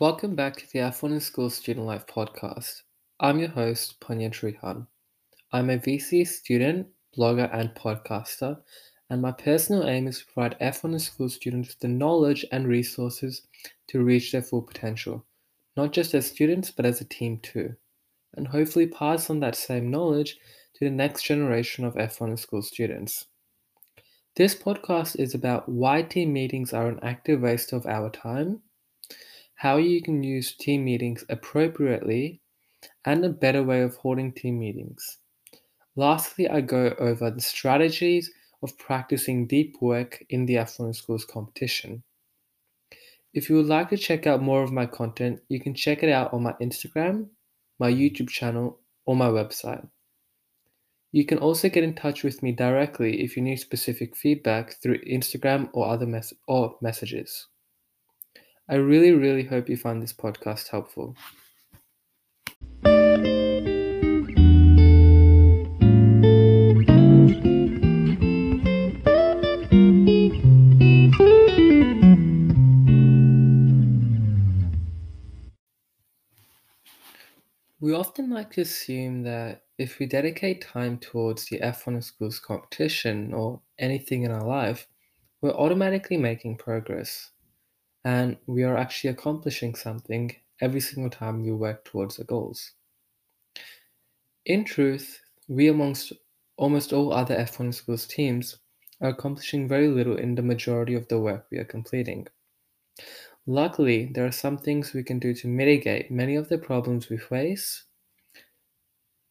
Welcome back to the F1 in School Student Life podcast. I'm your host, Panya Trihan. I'm a VC student, blogger, and podcaster, and my personal aim is to provide F1 in School students with the knowledge and resources to reach their full potential, not just as students, but as a team too, and hopefully pass on that same knowledge to the next generation of F1 in School students. This podcast is about why team meetings are an active waste of our time how you can use team meetings appropriately, and a better way of holding team meetings. Lastly, I go over the strategies of practicing deep work in the F1 Schools competition. If you would like to check out more of my content, you can check it out on my Instagram, my YouTube channel, or my website. You can also get in touch with me directly if you need specific feedback through Instagram or other mes- or messages. I really, really hope you find this podcast helpful. We often like to assume that if we dedicate time towards the F1 in Schools competition or anything in our life, we're automatically making progress and we are actually accomplishing something every single time we work towards the goals. In truth, we amongst almost all other F1 schools teams are accomplishing very little in the majority of the work we are completing. Luckily, there are some things we can do to mitigate many of the problems we face.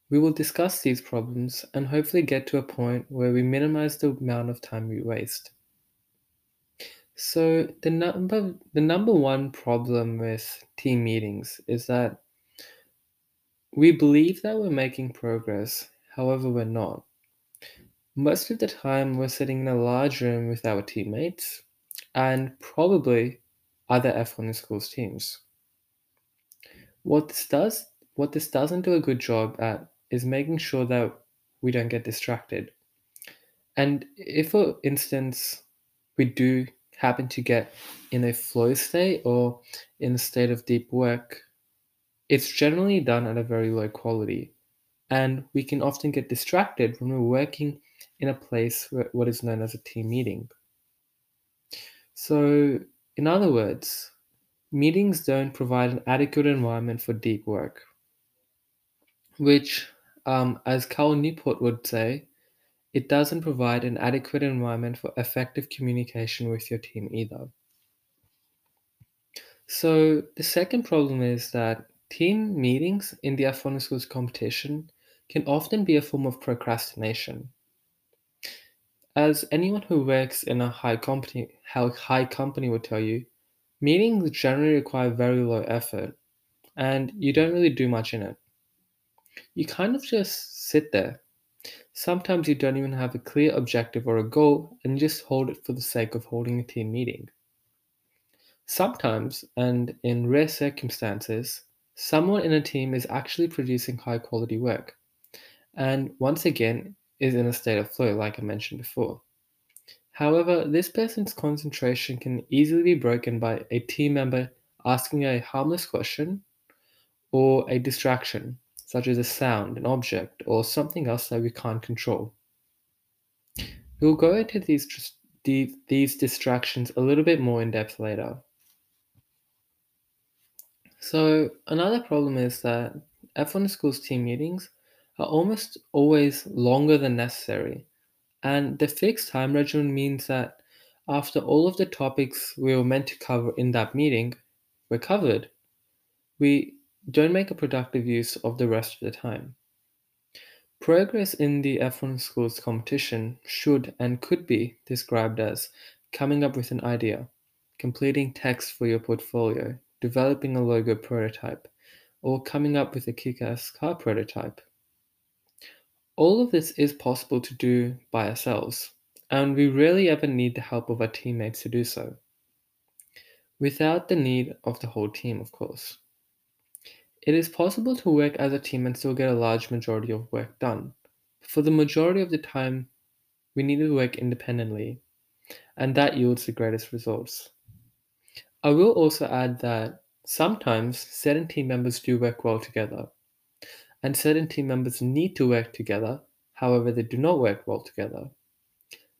We will discuss these problems and hopefully get to a point where we minimize the amount of time we waste. So the number the number one problem with team meetings is that we believe that we're making progress, however we're not. Most of the time we're sitting in a large room with our teammates and probably other F1 in schools teams. What this does what this doesn't do a good job at is making sure that we don't get distracted. And if for instance we do happen to get in a flow state or in a state of deep work, it's generally done at a very low quality. And we can often get distracted when we're working in a place where what is known as a team meeting. So, in other words, meetings don't provide an adequate environment for deep work, which, um, as Cal Newport would say, it doesn't provide an adequate environment for effective communication with your team either. So, the second problem is that team meetings in the F1 Schools competition can often be a form of procrastination. As anyone who works in a high company, high company would tell you, meetings generally require very low effort, and you don't really do much in it. You kind of just sit there Sometimes you don't even have a clear objective or a goal and you just hold it for the sake of holding a team meeting. Sometimes, and in rare circumstances, someone in a team is actually producing high quality work and once again is in a state of flow, like I mentioned before. However, this person's concentration can easily be broken by a team member asking a harmless question or a distraction such as a sound, an object, or something else that we can't control. We'll go into these, these distractions a little bit more in depth later. So, another problem is that F1 Schools team meetings are almost always longer than necessary, and the fixed time regimen means that after all of the topics we were meant to cover in that meeting were covered, we don't make a productive use of the rest of the time. Progress in the F1 Schools competition should and could be described as coming up with an idea, completing text for your portfolio, developing a logo prototype, or coming up with a kick ass car prototype. All of this is possible to do by ourselves, and we rarely ever need the help of our teammates to do so. Without the need of the whole team, of course. It is possible to work as a team and still get a large majority of work done. But For the majority of the time, we need to work independently, and that yields the greatest results. I will also add that Sometimes certain team members do work well together, and certain team members need to work together, however, they do not work well together.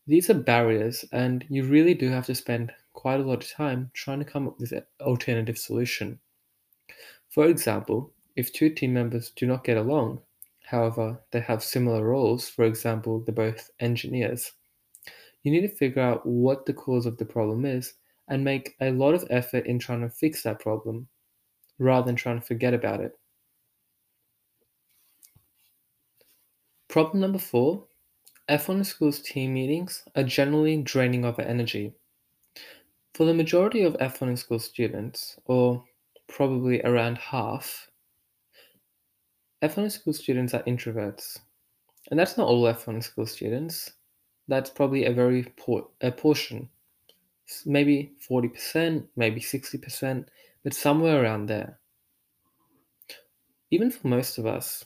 These are barriers, and you really do have to spend quite a lot of time trying to come up with an alternative solution. For example, if two team members do not get along, however, they have similar roles, for example, they're both engineers, you need to figure out what the cause of the problem is and make a lot of effort in trying to fix that problem rather than trying to forget about it. Problem number four F1 School's team meetings are generally draining of energy. For the majority of F1 School students, or probably around half, F1 School students are introverts. And that's not all F1 School students. That's probably a very poor a portion. Maybe 40%, maybe 60%, but somewhere around there. Even for most of us,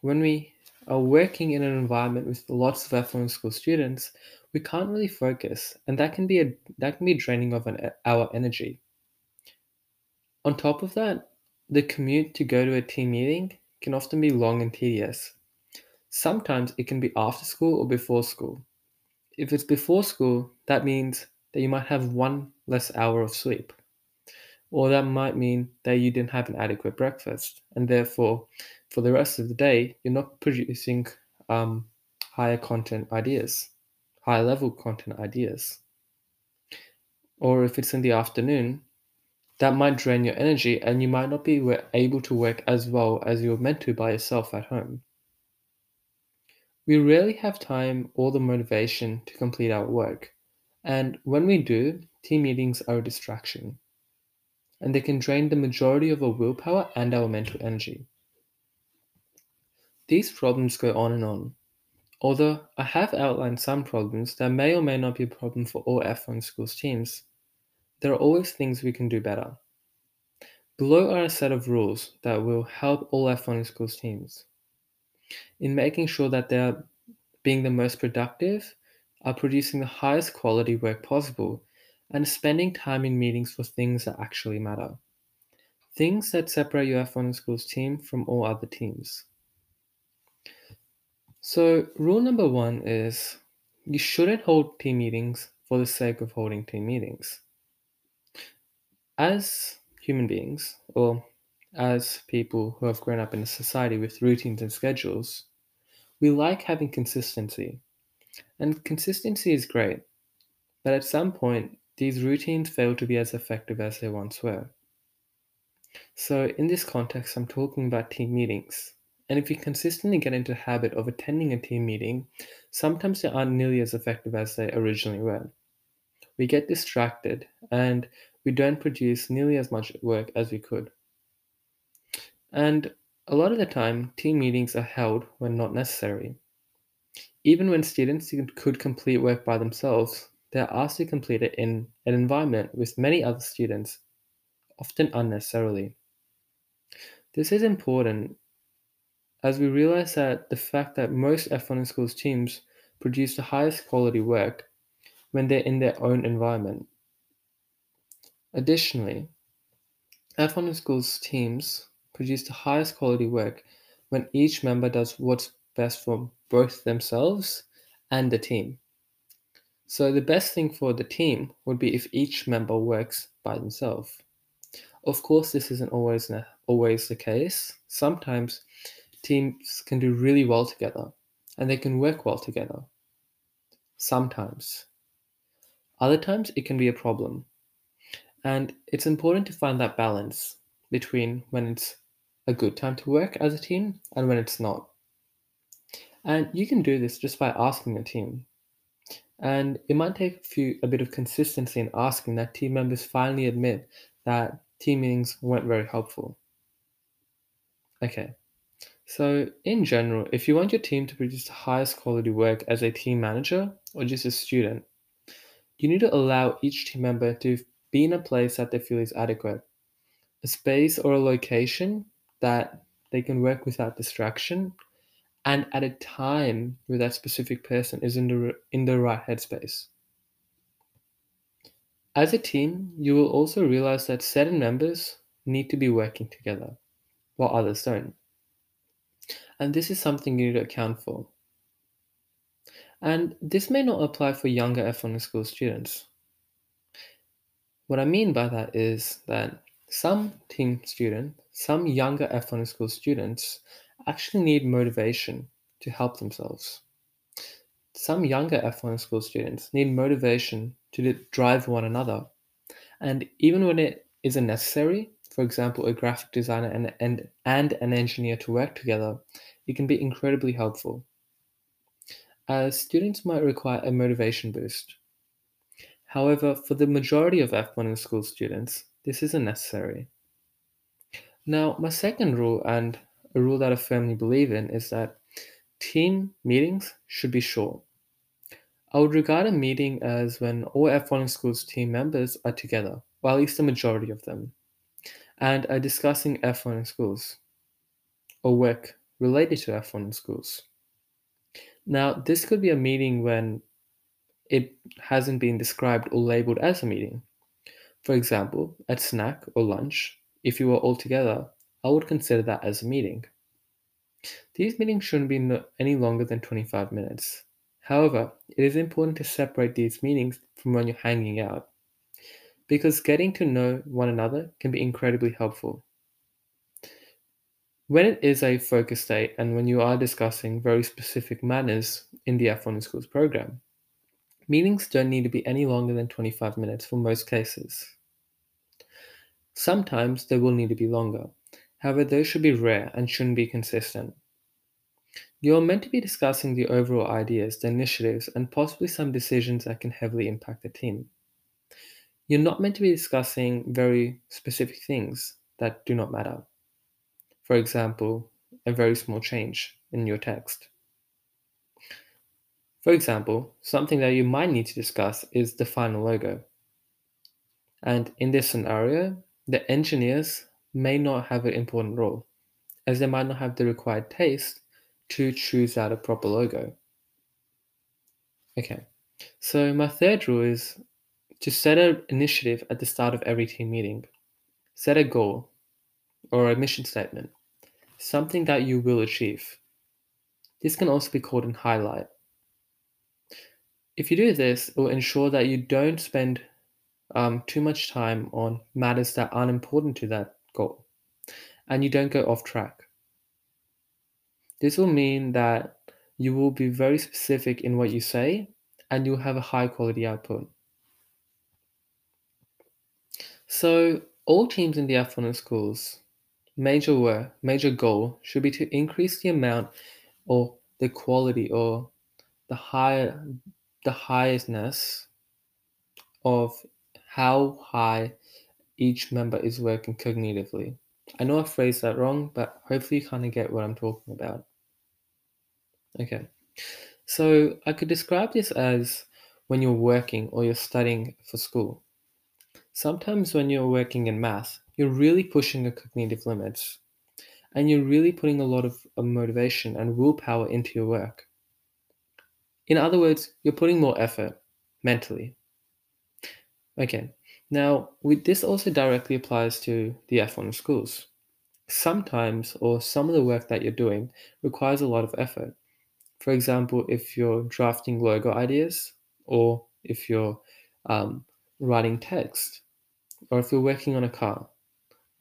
when we are working in an environment with lots of F1 school students, we can't really focus, and that can be a that can be draining of an, our energy. On top of that, the commute to go to a team meeting can often be long and tedious. Sometimes it can be after school or before school. If it's before school, that means that you might have one less hour of sleep. Or that might mean that you didn't have an adequate breakfast, and therefore for the rest of the day, you're not producing um, higher content ideas, higher level content ideas. Or if it's in the afternoon, that might drain your energy and you might not be able to work as well as you're meant to by yourself at home. We rarely have time or the motivation to complete our work, and when we do, team meetings are a distraction, and they can drain the majority of our willpower and our mental energy. These problems go on and on. Although I have outlined some problems that may or may not be a problem for all F1 schools teams, there are always things we can do better. Below are a set of rules that will help all F1 schools teams in making sure that they are being the most productive, are producing the highest quality work possible, and spending time in meetings for things that actually matter. Things that separate your F1 schools team from all other teams. So, rule number one is you shouldn't hold team meetings for the sake of holding team meetings. As human beings, or as people who have grown up in a society with routines and schedules, we like having consistency. And consistency is great, but at some point, these routines fail to be as effective as they once were. So, in this context, I'm talking about team meetings. And if we consistently get into the habit of attending a team meeting, sometimes they aren't nearly as effective as they originally were. We get distracted and we don't produce nearly as much work as we could. And a lot of the time, team meetings are held when not necessary. Even when students could complete work by themselves, they are asked to complete it in an environment with many other students, often unnecessarily. This is important as we realize that the fact that most F1 in schools teams produce the highest quality work when they're in their own environment. Additionally, F1 schools teams produce the highest quality work when each member does what's best for both themselves and the team. So the best thing for the team would be if each member works by themselves. Of course, this isn't always always the case. Sometimes teams can do really well together and they can work well together. Sometimes. Other times it can be a problem. And it's important to find that balance between when it's a good time to work as a team and when it's not. And you can do this just by asking the team. And it might take a few a bit of consistency in asking that team members finally admit that team meetings weren't very helpful. Okay. So, in general, if you want your team to produce the highest quality work as a team manager or just a student, you need to allow each team member to be in a place that they feel is adequate, a space or a location that they can work without distraction, and at a time where that specific person is in the, in the right headspace. As a team, you will also realize that certain members need to be working together, while others don't. And this is something you need to account for. And this may not apply for younger F1 school students. What I mean by that is that some team students, some younger F1 school students actually need motivation to help themselves. Some younger F1 school students need motivation to drive one another. And even when it isn't necessary, for example, a graphic designer and, and, and an engineer to work together, it can be incredibly helpful. As students might require a motivation boost. However, for the majority of F1 in school students, this isn't necessary. Now, my second rule, and a rule that I firmly believe in, is that team meetings should be short. I would regard a meeting as when all F1 in Schools team members are together, or at least the majority of them, and are discussing F1 in Schools or work related to F1 in Schools. Now, this could be a meeting when it hasn't been described or labeled as a meeting. For example, at snack or lunch, if you were all together, I would consider that as a meeting. These meetings shouldn't be no, any longer than 25 minutes. However, it is important to separate these meetings from when you're hanging out, because getting to know one another can be incredibly helpful. When it is a focus date and when you are discussing very specific matters in the F1 Schools program, meetings don't need to be any longer than 25 minutes for most cases. Sometimes they will need to be longer, however, those should be rare and shouldn't be consistent. You are meant to be discussing the overall ideas, the initiatives, and possibly some decisions that can heavily impact the team. You're not meant to be discussing very specific things that do not matter. For example, a very small change in your text. For example, something that you might need to discuss is the final logo. And in this scenario, the engineers may not have an important role, as they might not have the required taste to choose out a proper logo. Okay, so my third rule is to set an initiative at the start of every team meeting. Set a goal or a mission statement, something that you will achieve. This can also be called an highlight. If you do this, it will ensure that you don't spend um, too much time on matters that aren't important to that goal and you don't go off track. This will mean that you will be very specific in what you say and you'll have a high quality output. So, all teams in the F1 schools, major work, major goal should be to increase the amount or the quality or the high the highestness of how high each member is working cognitively. I know I phrased that wrong, but hopefully you kind of get what I'm talking about. Okay. So I could describe this as when you're working or you're studying for school. Sometimes when you're working in math, you're really pushing your cognitive limits and you're really putting a lot of, motivation and willpower into your work. In other words, you're putting more effort mentally. Okay, now with this also directly applies to the F1 schools. Sometimes, or some of the work that you're doing requires a lot of effort. For example, if you're drafting logo ideas, or if you're um, writing text, or if you're working on a car.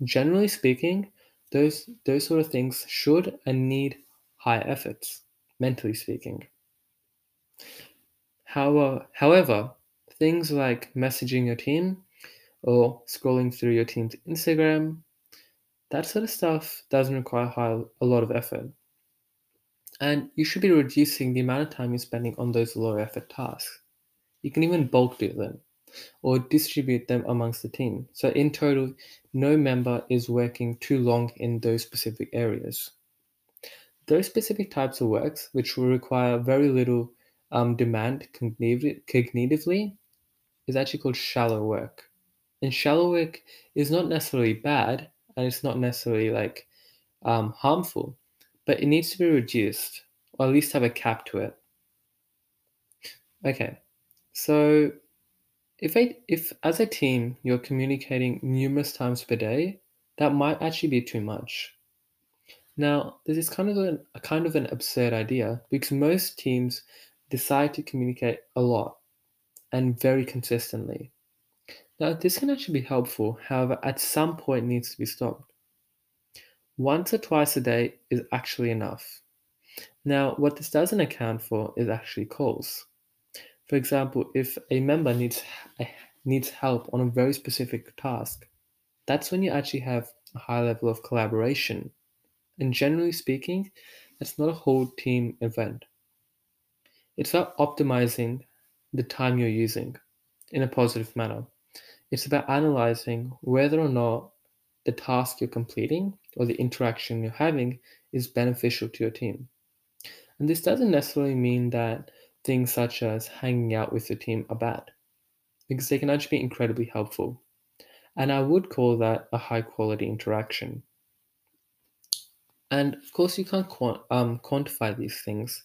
Generally speaking, those those sort of things should and need high efforts, mentally speaking. However, uh, however, things like messaging your team or scrolling through your team's Instagram, that sort of stuff doesn't require high, a lot of effort. And you should be reducing the amount of time you're spending on those low effort tasks. You can even bulk do them or distribute them amongst the team. So, in total, no member is working too long in those specific areas. Those specific types of works, which will require very little um, demand cognitively, is actually called shallow work. And shallow work is not necessarily bad and it's not necessarily like um, harmful but it needs to be reduced or at least have a cap to it. Okay, so if, I, if as a team you're communicating numerous times per day that might actually be too much. Now, this is kind of an, a kind of an absurd idea because most teams decide to communicate a lot and very consistently. Now, this can actually be helpful, however, at some point needs to be stopped. Once or twice a day is actually enough. Now, what this doesn't account for is actually calls. For example, if a member needs eh, needs help on a very specific task, that's when you actually have a high level of collaboration. And generally speaking, that's not a whole team event. It's about optimizing the time you're using in a positive manner. It's about analyzing whether or not the task you're completing or the interaction you're having is beneficial to your team. And this doesn't necessarily mean that things such as hanging out with your team are bad, because they can actually be incredibly helpful. And I would call that a high quality interaction. And of course, you can't um, quantify these things.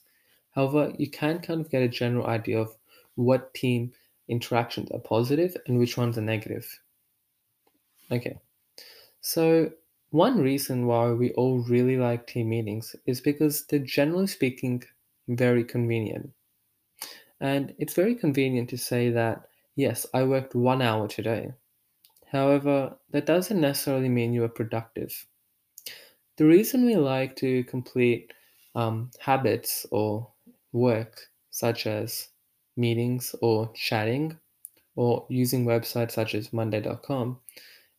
However, you can kind of get a general idea of what team interactions are positive and which ones are negative. Okay, so one reason why we all really like team meetings is because they're generally speaking very convenient. And it's very convenient to say that, yes, I worked one hour today. However, that doesn't necessarily mean you are productive. The reason we like to complete um, habits or work, such as meetings or chatting or using websites such as Monday.com,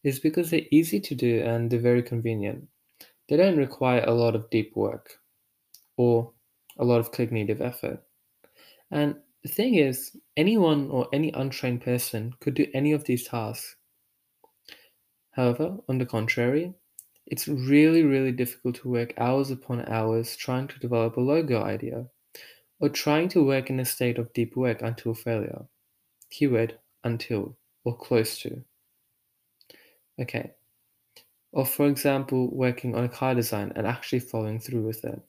is because they're easy to do and they're very convenient. They don't require a lot of deep work or a lot of cognitive effort. And the thing is, anyone or any untrained person could do any of these tasks. However, on the contrary, it's really, really difficult to work hours upon hours trying to develop a logo idea or trying to work in a state of deep work until failure. Keyword until or close to. Okay. Or for example, working on a car design and actually following through with it.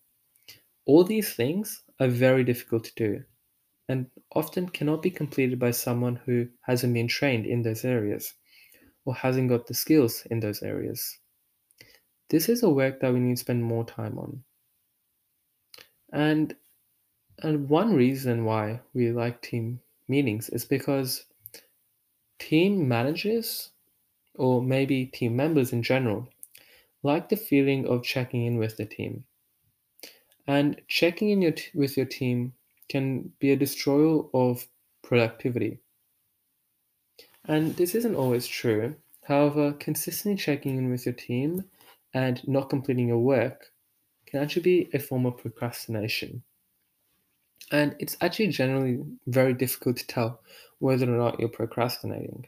All these things are very difficult to do and often cannot be completed by someone who hasn't been trained in those areas or hasn't got the skills in those areas. This is a work that we need to spend more time on. And and one reason why we like team meetings is because team managers or maybe team members in general like the feeling of checking in with the team. And checking in your t- with your team can be a destroyer of productivity. And this isn't always true. However, consistently checking in with your team and not completing your work can actually be a form of procrastination. And it's actually generally very difficult to tell whether or not you're procrastinating.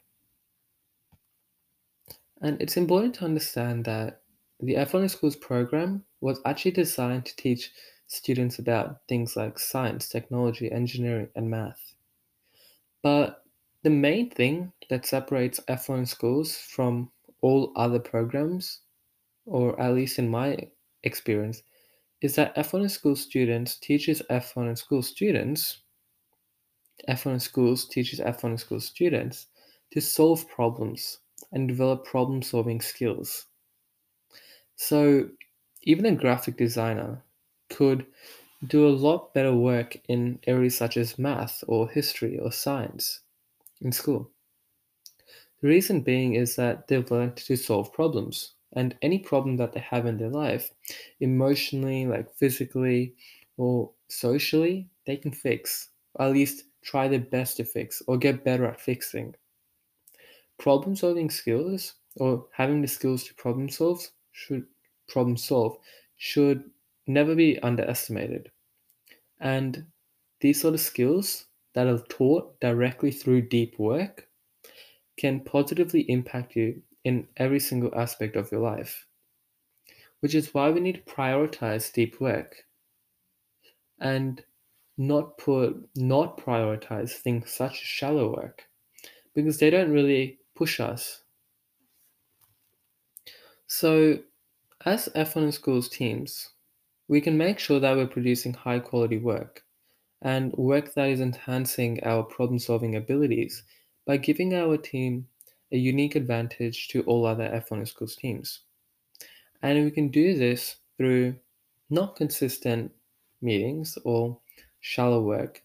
And it's important to understand that the F1 in Schools program was actually designed to teach students about things like science, technology, engineering, and math. But the main thing that separates F1 in Schools from all other programs, or at least in my experience, is that F1 in Schools students teaches F1 in Schools students, F1 in Schools teaches F1 in Schools students to solve problems and develop problem solving skills. So, even a graphic designer could do a lot better work in areas such as math or history or science in school. The reason being is that they've learned to solve problems and any problem that they have in their life, emotionally, like physically or socially, they can fix, or at least try their best to fix or get better at fixing. Problem solving skills or having the skills to problem solve should problem solve should never be underestimated. And these sort of skills that are taught directly through deep work can positively impact you in every single aspect of your life. Which is why we need to prioritize deep work and not put not prioritize things such as shallow work because they don't really push us. So as F1 in Schools teams, we can make sure that we're producing high quality work and work that is enhancing our problem solving abilities by giving our team a unique advantage to all other F1 schools teams. And we can do this through not consistent meetings or shallow work,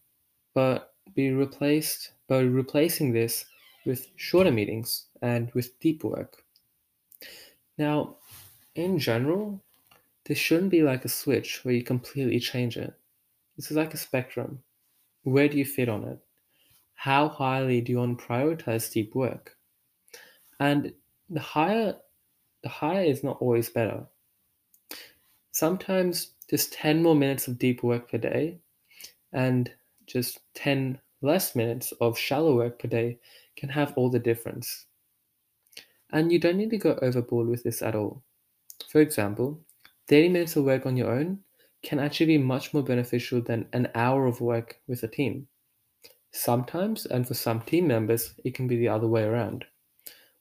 but be replaced by replacing this with shorter meetings and with deep work. Now, in general, this shouldn't be like a switch where you completely change it. This is like a spectrum. Where do you fit on it? How highly do you want to prioritize deep work? And the higher the higher is not always better. Sometimes just 10 more minutes of deep work per day and just 10 less minutes of shallow work per day can have all the difference. And you don't need to go overboard with this at all. For example, 30 minutes of work on your own can actually be much more beneficial than an hour of work with a team. Sometimes, and for some team members, it can be the other way around.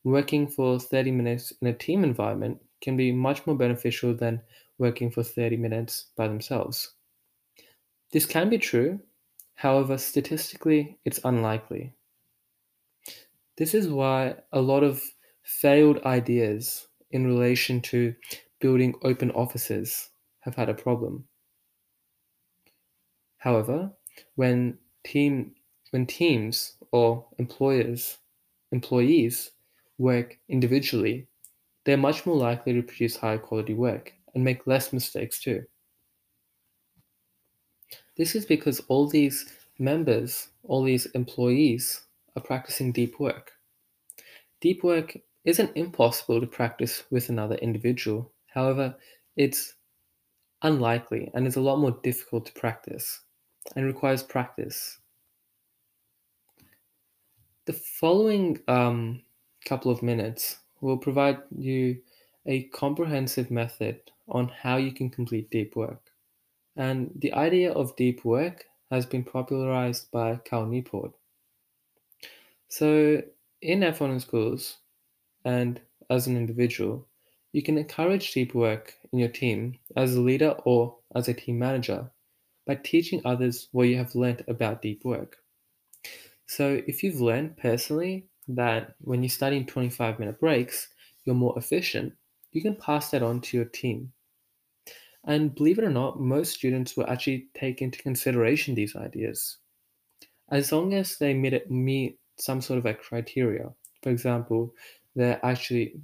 Working for 30 minutes in a team environment can be much more beneficial than working for 30 minutes by themselves. This can be true, however, statistically, it's unlikely. This is why a lot of failed ideas in relation to building open offices have had a problem. However, when team when teams or employers employees work individually, they're much more likely to produce higher quality work and make less mistakes too. This is because all these members, all these employees are practicing deep work. Deep work isn't impossible to practice with another individual. However, it's unlikely and is a lot more difficult to practice and requires practice. The following um, couple of minutes will provide you a comprehensive method on how you can complete deep work. And the idea of deep work has been popularized by Cal Newport. So, in F1 schools and as an individual, you can encourage deep work in your team as a leader or as a team manager by teaching others what you have learned about deep work. So, if you've learned personally that when you're studying 25 minute breaks, you're more efficient, you can pass that on to your team. And believe it or not, most students will actually take into consideration these ideas. As long as they meet, meet some sort of a criteria. For example, they're actually,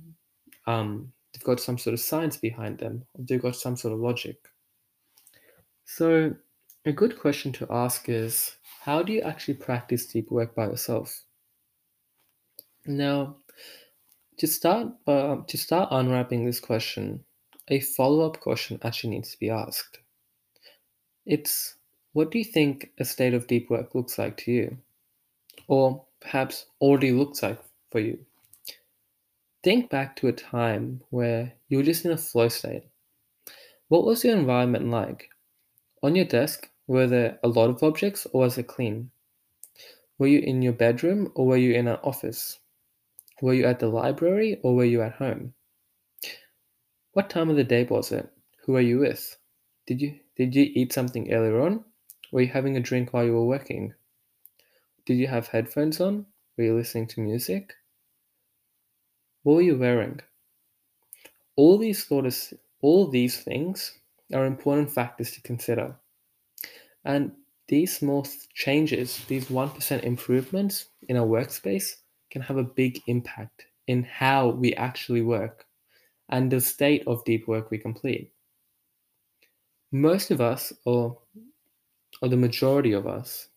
um, they've got some sort of science behind them, they've got some sort of logic. So, a good question to ask is how do you actually practice deep work by yourself? Now, to start, uh, to start unwrapping this question, a follow-up question actually needs to be asked. It's what do you think a state of deep work looks like to you? Or perhaps already looks like for you? Think back to a time where you were just in a flow state. What was your environment like? On your desk, were there a lot of objects or was it clean? Were you in your bedroom or were you in an office? Were you at the library or were you at home? What time of the day was it? Who were you with? Did you did you eat something earlier on? Were you having a drink while you were working? Did you have headphones on? Were you listening to music? What were you wearing? All these thoughts, all these things are important factors to consider. And these small changes, these 1% improvements in our workspace can have a big impact in how we actually work and the state of deep work we complete. Most of us, or, or the majority of us,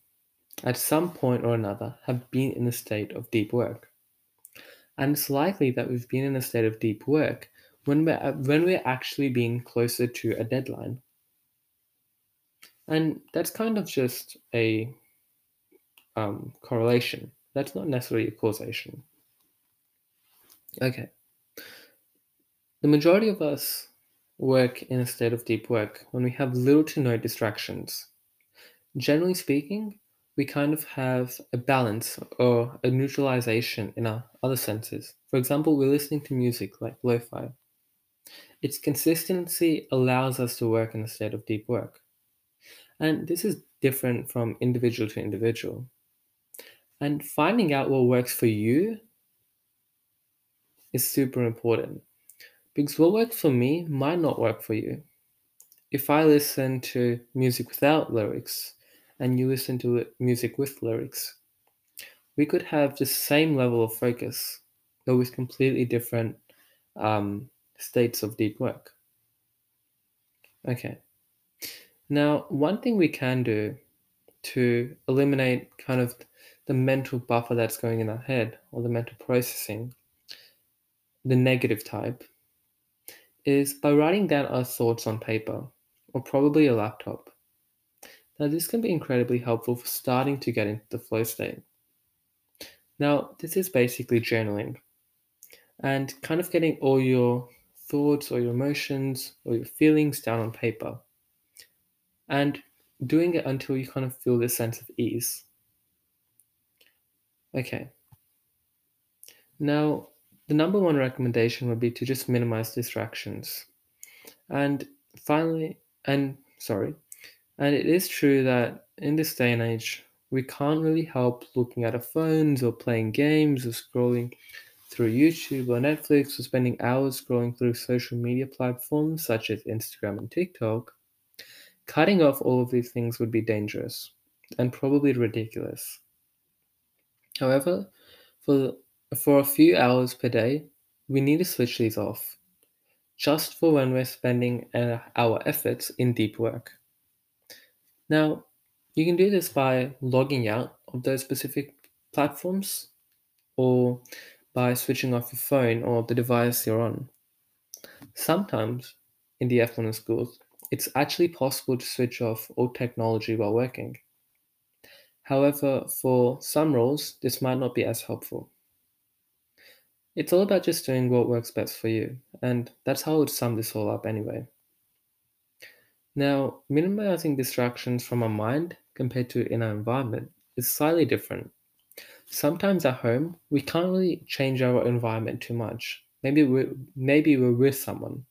at some point or another have been in a state of deep work. And it's likely that we've been in a state of deep work when we're, when we're actually being closer to a deadline. And that's kind of just a um, correlation. That's not necessarily a causation. Okay. The majority of us work in a state of deep work when we have little to no distractions. Generally speaking, we kind of have a balance or a neutralization in our other senses. For example, we're listening to music like lo fi. Its consistency allows us to work in a state of deep work. And this is different from individual to individual. And finding out what works for you is super important because what works for me might not work for you. If I listen to music without lyrics and you listen to music with lyrics, we could have the same level of focus, but with completely different um, states of deep work. Okay. Now, one thing we can do to eliminate kind of the mental buffer that's going in our head or the mental processing, the negative type, is by writing down our thoughts on paper or probably a laptop. Now, this can be incredibly helpful for starting to get into the flow state. Now, this is basically journaling and kind of getting all your thoughts or your emotions or your feelings down on paper and doing it until you kind of feel this sense of ease. Okay. Now, the number one recommendation would be to just minimize distractions. And finally, and sorry, and it is true that in this day and age, we can't really help looking at our phones or playing games or scrolling through YouTube or Netflix or spending hours scrolling through social media platforms such as Instagram and TikTok. Cutting off all of these things would be dangerous and probably ridiculous. However, for, for a few hours per day, we need to switch these off, just for when we're spending uh, our efforts in deep work. Now, you can do this by logging out of those specific platforms or by switching off your phone or the device you're on. Sometimes in the F1 schools, it's actually possible to switch off all technology while working. However, for some roles, this might not be as helpful. It's all about just doing what works best for you, and that's how I would sum this all up anyway. Now, minimizing distractions from our mind compared to in our environment is slightly different. Sometimes at home, we can't really change our environment too much. Maybe we maybe we're with someone,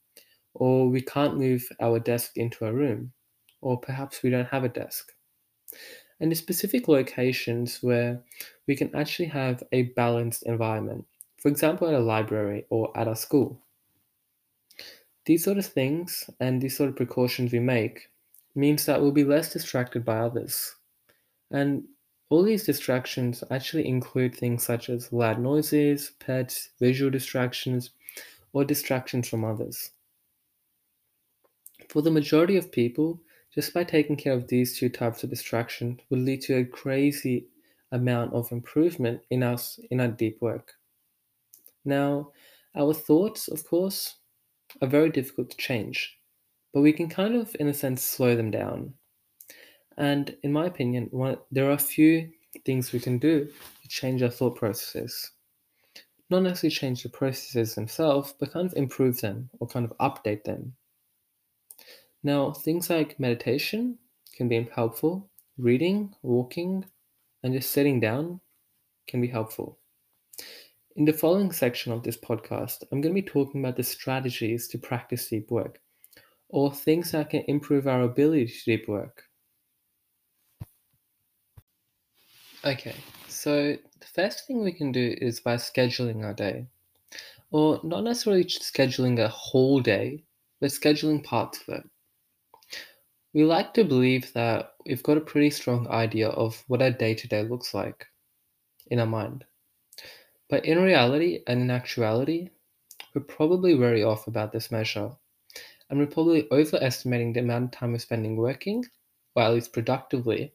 or we can't move our desk into a room, or perhaps we don't have a desk. And the specific locations where we can actually have a balanced environment, for example, at a library or at a school. These sort of things and these sort of precautions we make means that we'll be less distracted by others. And all these distractions actually include things such as loud noises, pets, visual distractions, or distractions from others. For the majority of people, just by taking care of these two types of distraction will lead to a crazy amount of improvement in us in our deep work. Now, our thoughts, of course, are very difficult to change, but we can kind of, in a sense, slow them down. And in my opinion, one, there are a few things we can do to change our thought processes. Not necessarily change the processes themselves, but kind of improve them or kind of update them. Now, things like meditation can be helpful, reading, walking, and just sitting down can be helpful. In the following section of this podcast, I'm going to be talking about the strategies to practice deep work, or things that can improve our ability to deep work. Okay, so the first thing we can do is by scheduling our day, or not necessarily scheduling a whole day, but scheduling parts of it. We like to believe that we've got a pretty strong idea of what our day to day looks like in our mind. But in reality and in actuality, we're probably very off about this measure. And we're probably overestimating the amount of time we're spending working, or at least productively,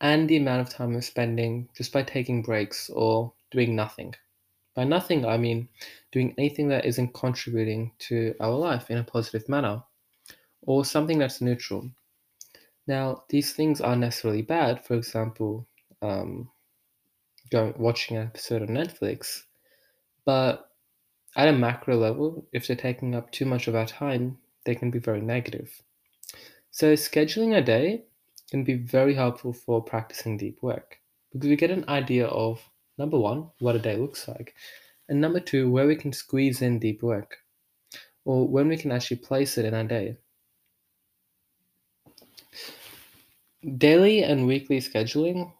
and the amount of time we're spending just by taking breaks or doing nothing. By nothing, I mean doing anything that isn't contributing to our life in a positive manner, or something that's neutral. Now, these things aren't necessarily bad. For example, um, going watching an episode on Netflix, but at a macro level, if they're taking up too much of our time, they can be very negative. So scheduling a day can be very helpful for practicing deep work because we get an idea of number one, what a day looks like, and number two, where we can squeeze in deep work, or when we can actually place it in our day. Daily and weekly scheduling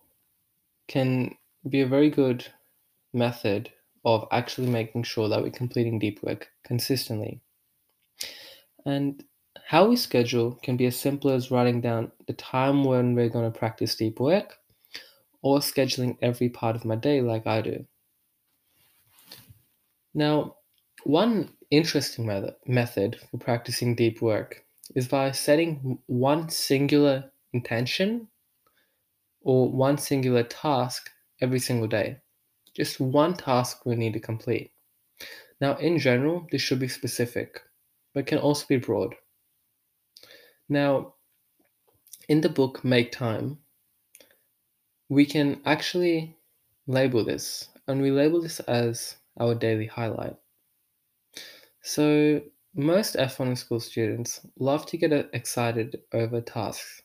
can be a very good method of actually making sure that we're completing deep work consistently. And how we schedule can be as simple as writing down the time when we're going to practice deep work or scheduling every part of my day like I do. Now, one interesting method for practicing deep work is by setting one singular intention or one singular task every single day. Just one task we need to complete. Now, in general, this should be specific, but can also be broad. Now, in the book Make Time, we can actually label this, and we label this as our daily highlight. So, most F1 school students love to get excited over tasks,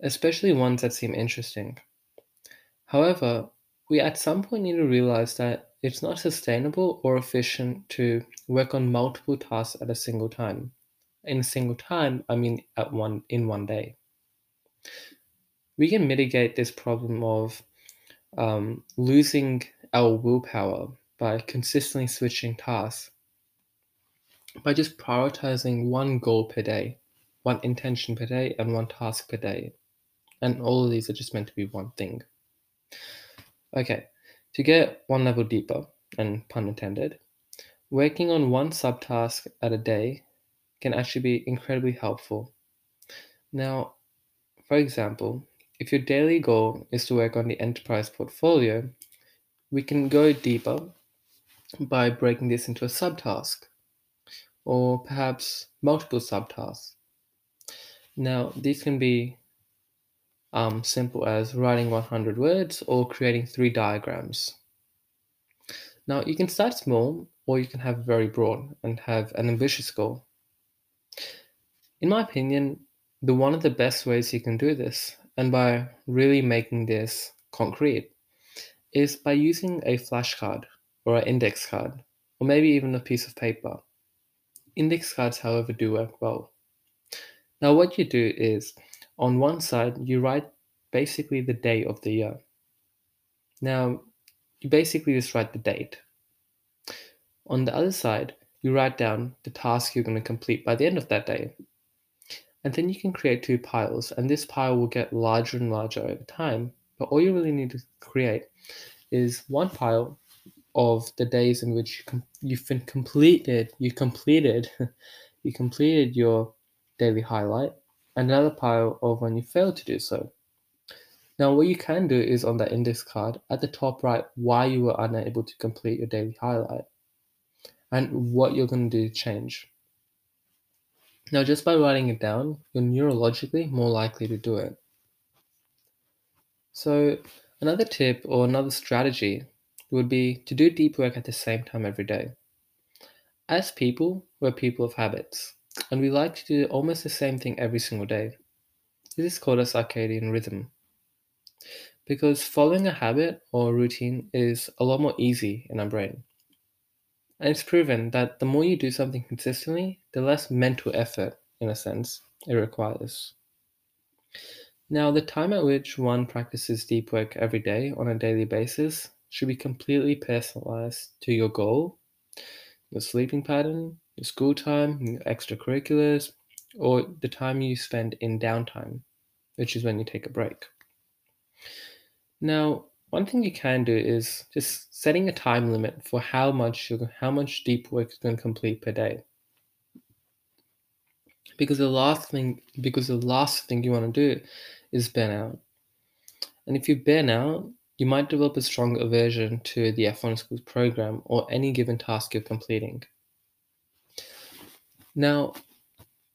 especially ones that seem interesting. However, we at some point need to realize that it's not sustainable or efficient to work on multiple tasks at a single time. In a single time, I mean at one in one day. We can mitigate this problem of um, losing our willpower by consistently switching tasks by just prioritizing one goal per day, one intention per day, and one task per day. And all of these are just meant to be one thing. Okay, to get one level deeper, and pun intended, working on one subtask at a day can actually be incredibly helpful. Now, for example, if your daily goal is to work on the enterprise portfolio, we can go deeper by breaking this into a subtask or perhaps multiple subtasks. Now, these can be um, simple as writing 100 words or creating three diagrams. Now, you can start small or you can have very broad and have an ambitious goal. In my opinion, the one of the best ways you can do this, and by really making this concrete, is by using a flashcard or an index card, or maybe even a piece of paper. Index cards, however, do work well. Now, what you do is on one side, you write basically the day of the year. Now, you basically just write the date. On the other side, you write down the task you're going to complete by the end of that day. And then you can create two piles, and this pile will get larger and larger over time. But all you really need to create is one pile of the days in which you've been completed, you completed, you completed your daily highlight, another pile of when you fail to do so. Now, what you can do is on that index card at the top right, why you were unable to complete your daily highlight and what you're going to do to change. Now, just by writing it down, you're neurologically more likely to do it. So, another tip or another strategy would be to do deep work at the same time every day. As people, we're people of habits, and we like to do almost the same thing every single day. This is called a circadian rhythm. Because following a habit or a routine is a lot more easy in our brain. And it's proven that the more you do something consistently, the less mental effort, in a sense, it requires. Now, the time at which one practices deep work every day on a daily basis should be completely personalized to your goal, your sleeping pattern, your school time, your extracurriculars, or the time you spend in downtime, which is when you take a break. Now, one thing you can do is just setting a time limit for how much how much deep work you're going to complete per day. Because the last thing because the last thing you want to do is burn out. And if you burn out, you might develop a strong aversion to the F1 Schools program or any given task you're completing. Now,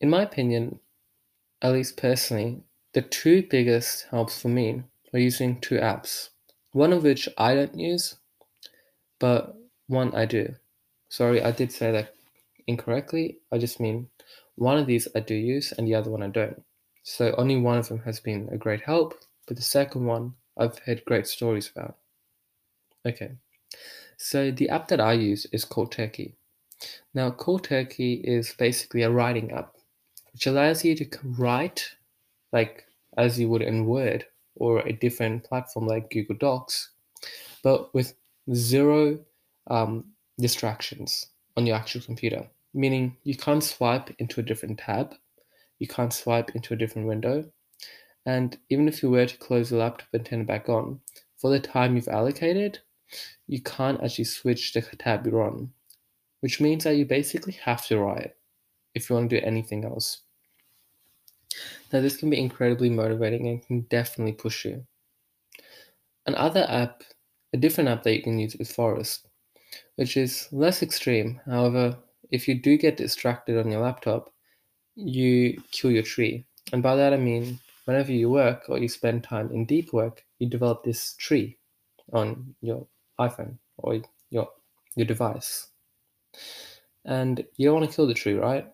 in my opinion, at least personally, the two biggest helps for me are using two apps, one of which I don't use, but one I do. Sorry, I did say that incorrectly. I just mean one of these I do use and the other one I don't. So only one of them has been a great help, but the second one I've heard great stories about. Okay, so the app that I use is called Turkey. Now, Cold Turkey is basically a writing app, which allows you to write like as you would in Word or a different platform like Google Docs, but with zero um, distractions on your actual computer, meaning you can't swipe into a different tab, you can't swipe into a different window, and even if you were to close the laptop and turn it back on, for the time you've allocated, you can't actually switch the tab you're on, which means that you basically have to write if you want to do anything else. Now, this can be incredibly motivating and can definitely push you. Another app, a different app that you can use is Forest, which is less extreme. However, if you do get distracted on your laptop, you kill your tree. And by that I mean, whenever you work or you spend time in deep work, you develop this tree on your iPhone or your your device. And you don't want to kill the tree, right?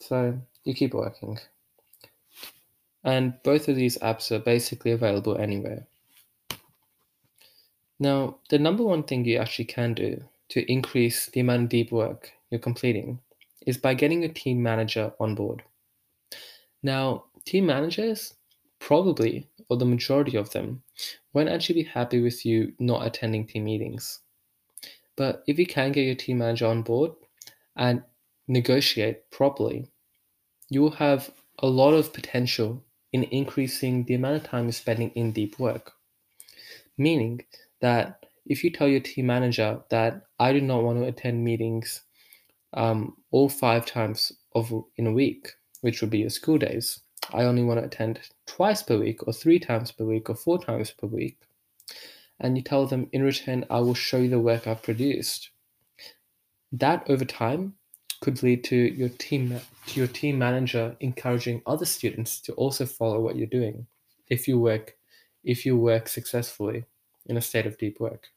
So you keep working. And both of these apps are basically available anywhere. Now, the number one thing you actually can do to increase the amount of deep work you're completing is by getting a team manager on board. Now, team managers, probably, or the majority of them, won't actually be happy with you not attending team meetings. But if you can get your team manager on board and negotiate properly, you will have a lot of potential in increasing the amount of time you're spending in deep work. Meaning that if you tell your team manager that I do not want to attend meetings um, all five times of in a week, which would be your school days, I only want to attend twice per week, or three times per week, or four times per week, and you tell them in return, I will show you the work I've produced. That over time could lead to your team to your team manager encouraging other students to also follow what you're doing if you work if you work successfully in a state of deep work.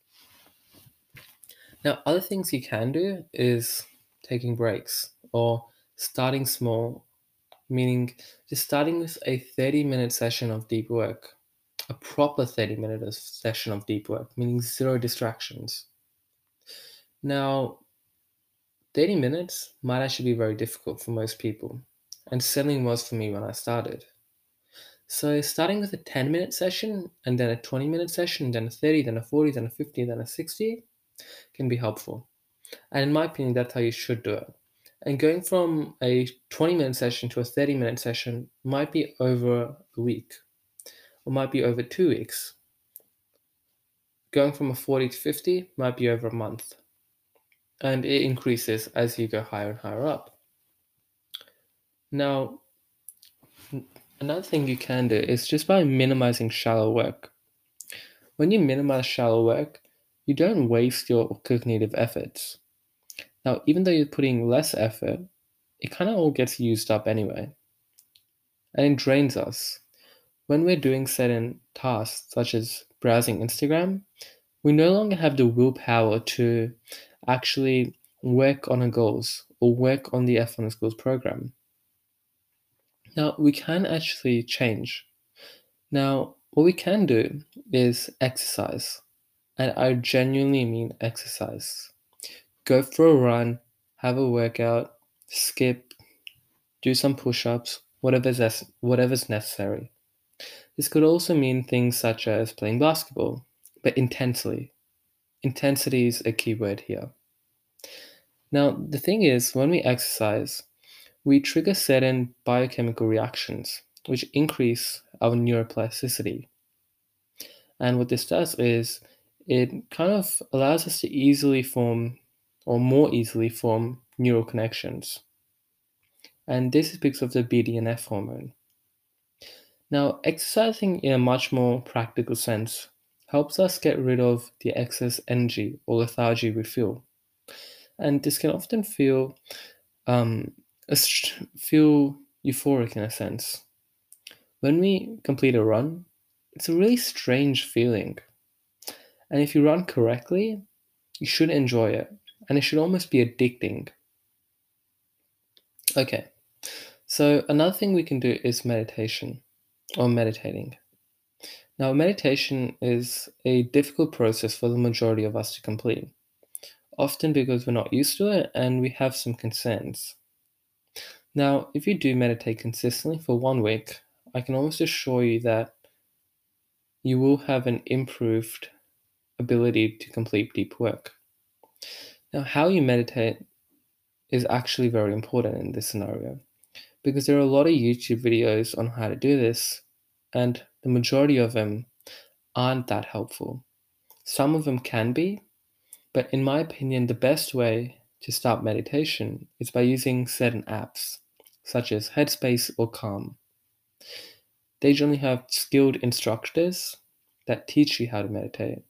Now, other things you can do is taking breaks or starting small, meaning just starting with a 30 minute session of deep work, a proper 30 minute session of deep work, meaning zero distractions. Now, 30 minutes might actually be very difficult for most people, and certainly was for me when I started. So, starting with a 10 minute session, and then a 20 minute session, then a 30, then a 40, then a 50, then a 60 can be helpful. And in my opinion, that's how you should do it. And going from a 20 minute session to a 30 minute session might be over a week or might be over two weeks. Going from a 40 to 50 might be over a month and it increases as you go higher and higher up. Now, another thing you can do is just by minimizing shallow work. When you minimize shallow work, you don't waste your cognitive efforts. Now, even though you're putting less effort, it kind of all gets used up anyway. And it drains us. When we're doing certain tasks, such as browsing Instagram, we no longer have the willpower to actually work on our goals or work on the F1 Schools program. Now, we can actually change. Now, what we can do is exercise. And I genuinely mean exercise. Go for a run, have a workout, skip, do some push ups, whatever's, whatever's necessary. This could also mean things such as playing basketball, but intensely, Intensity is a key word here. Now, the thing is, when we exercise, we trigger certain biochemical reactions which increase our neuroplasticity. And what this does is it kind of allows us to easily form or more easily form neural connections. And this is because of the BDNF hormone. Now, exercising in a much more practical sense helps us get rid of the excess energy or lethargy we feel. And this can often feel um, feel euphoric in a sense. When we complete a run, it's a really strange feeling. And if you run correctly, you should enjoy it. And it should almost be addicting. Okay, so another thing we can do is meditation or meditating. Now, meditation is a difficult process for the majority of us to complete, often because we're not used to it and we have some concerns. Now, if you do meditate consistently for one week, I can almost assure you that you will have an improved ability to complete deep work. Now, how you meditate is actually very important in this scenario because there are a lot of YouTube videos on how to do this, and the majority of them aren't that helpful. Some of them can be, but in my opinion, the best way to start meditation is by using certain apps, such as Headspace or Calm. They generally have skilled instructors that teach you how to meditate,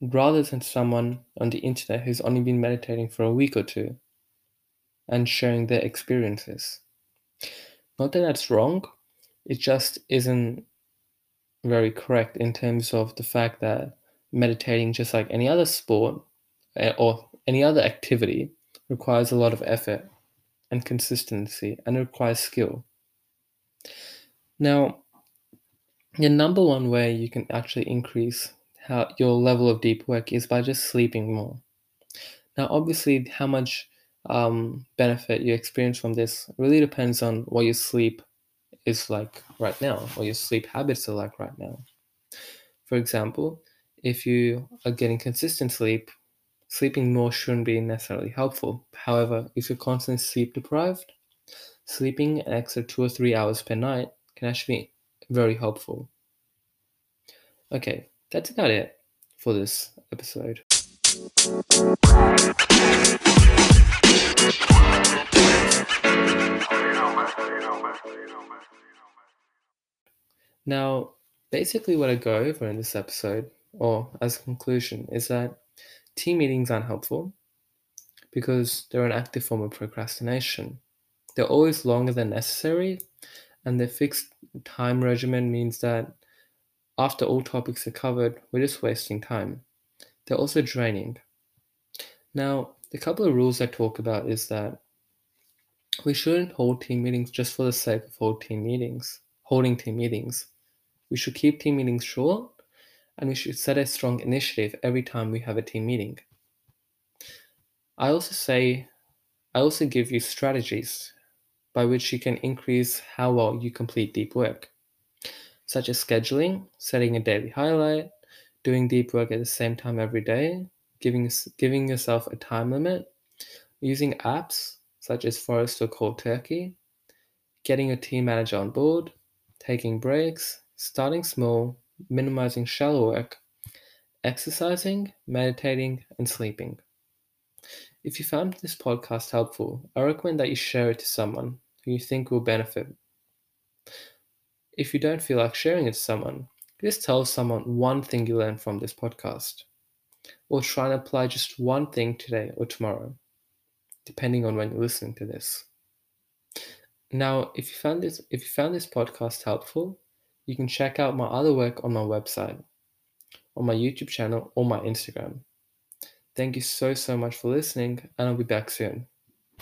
rather than someone on the internet who's only been meditating for a week or two and sharing their experiences. Not that that's wrong, it just isn't very correct in terms of the fact that meditating, just like any other sport eh, or any other activity, requires a lot of effort and consistency and requires skill. Now, the number one way you can actually increase how your level of deep work is by just sleeping more. Now, obviously, how much um, benefit you experience from this really depends on what your sleep is like right now, or your sleep habits are like right now. For example, if you are getting consistent sleep, sleeping more shouldn't be necessarily helpful. However, if you're constantly sleep deprived, sleeping an extra two or three hours per night can actually be very helpful. Okay, that's about it for this episode. Now, basically, what I go over in this episode, or as a conclusion, is that team meetings aren't helpful because they're an active form of procrastination. They're always longer than necessary, and their fixed time regimen means that after all topics are covered, we're just wasting time. They're also draining. Now, the couple of rules I talk about is that we shouldn't hold team meetings just for the sake of hold team meetings, holding team meetings. We should keep team meetings short and we should set a strong initiative every time we have a team meeting. I also say I also give you strategies by which you can increase how well you complete deep work, such as scheduling, setting a daily highlight, doing deep work at the same time every day, giving, giving yourself a time limit, using apps such as Forest or Cold Turkey, getting a team manager on board, taking breaks, starting small, minimizing shallow work, exercising, meditating, and sleeping. If you found this podcast helpful, I recommend that you share it to someone who you think will benefit. If you don't feel like sharing it to someone, just tell someone one thing you learned from this podcast or try and apply just one thing today or tomorrow, depending on when you're listening to this. Now, if you found this if you found this podcast helpful, you can check out my other work on my website, on my YouTube channel, or my Instagram. Thank you so so much for listening, and I'll be back soon.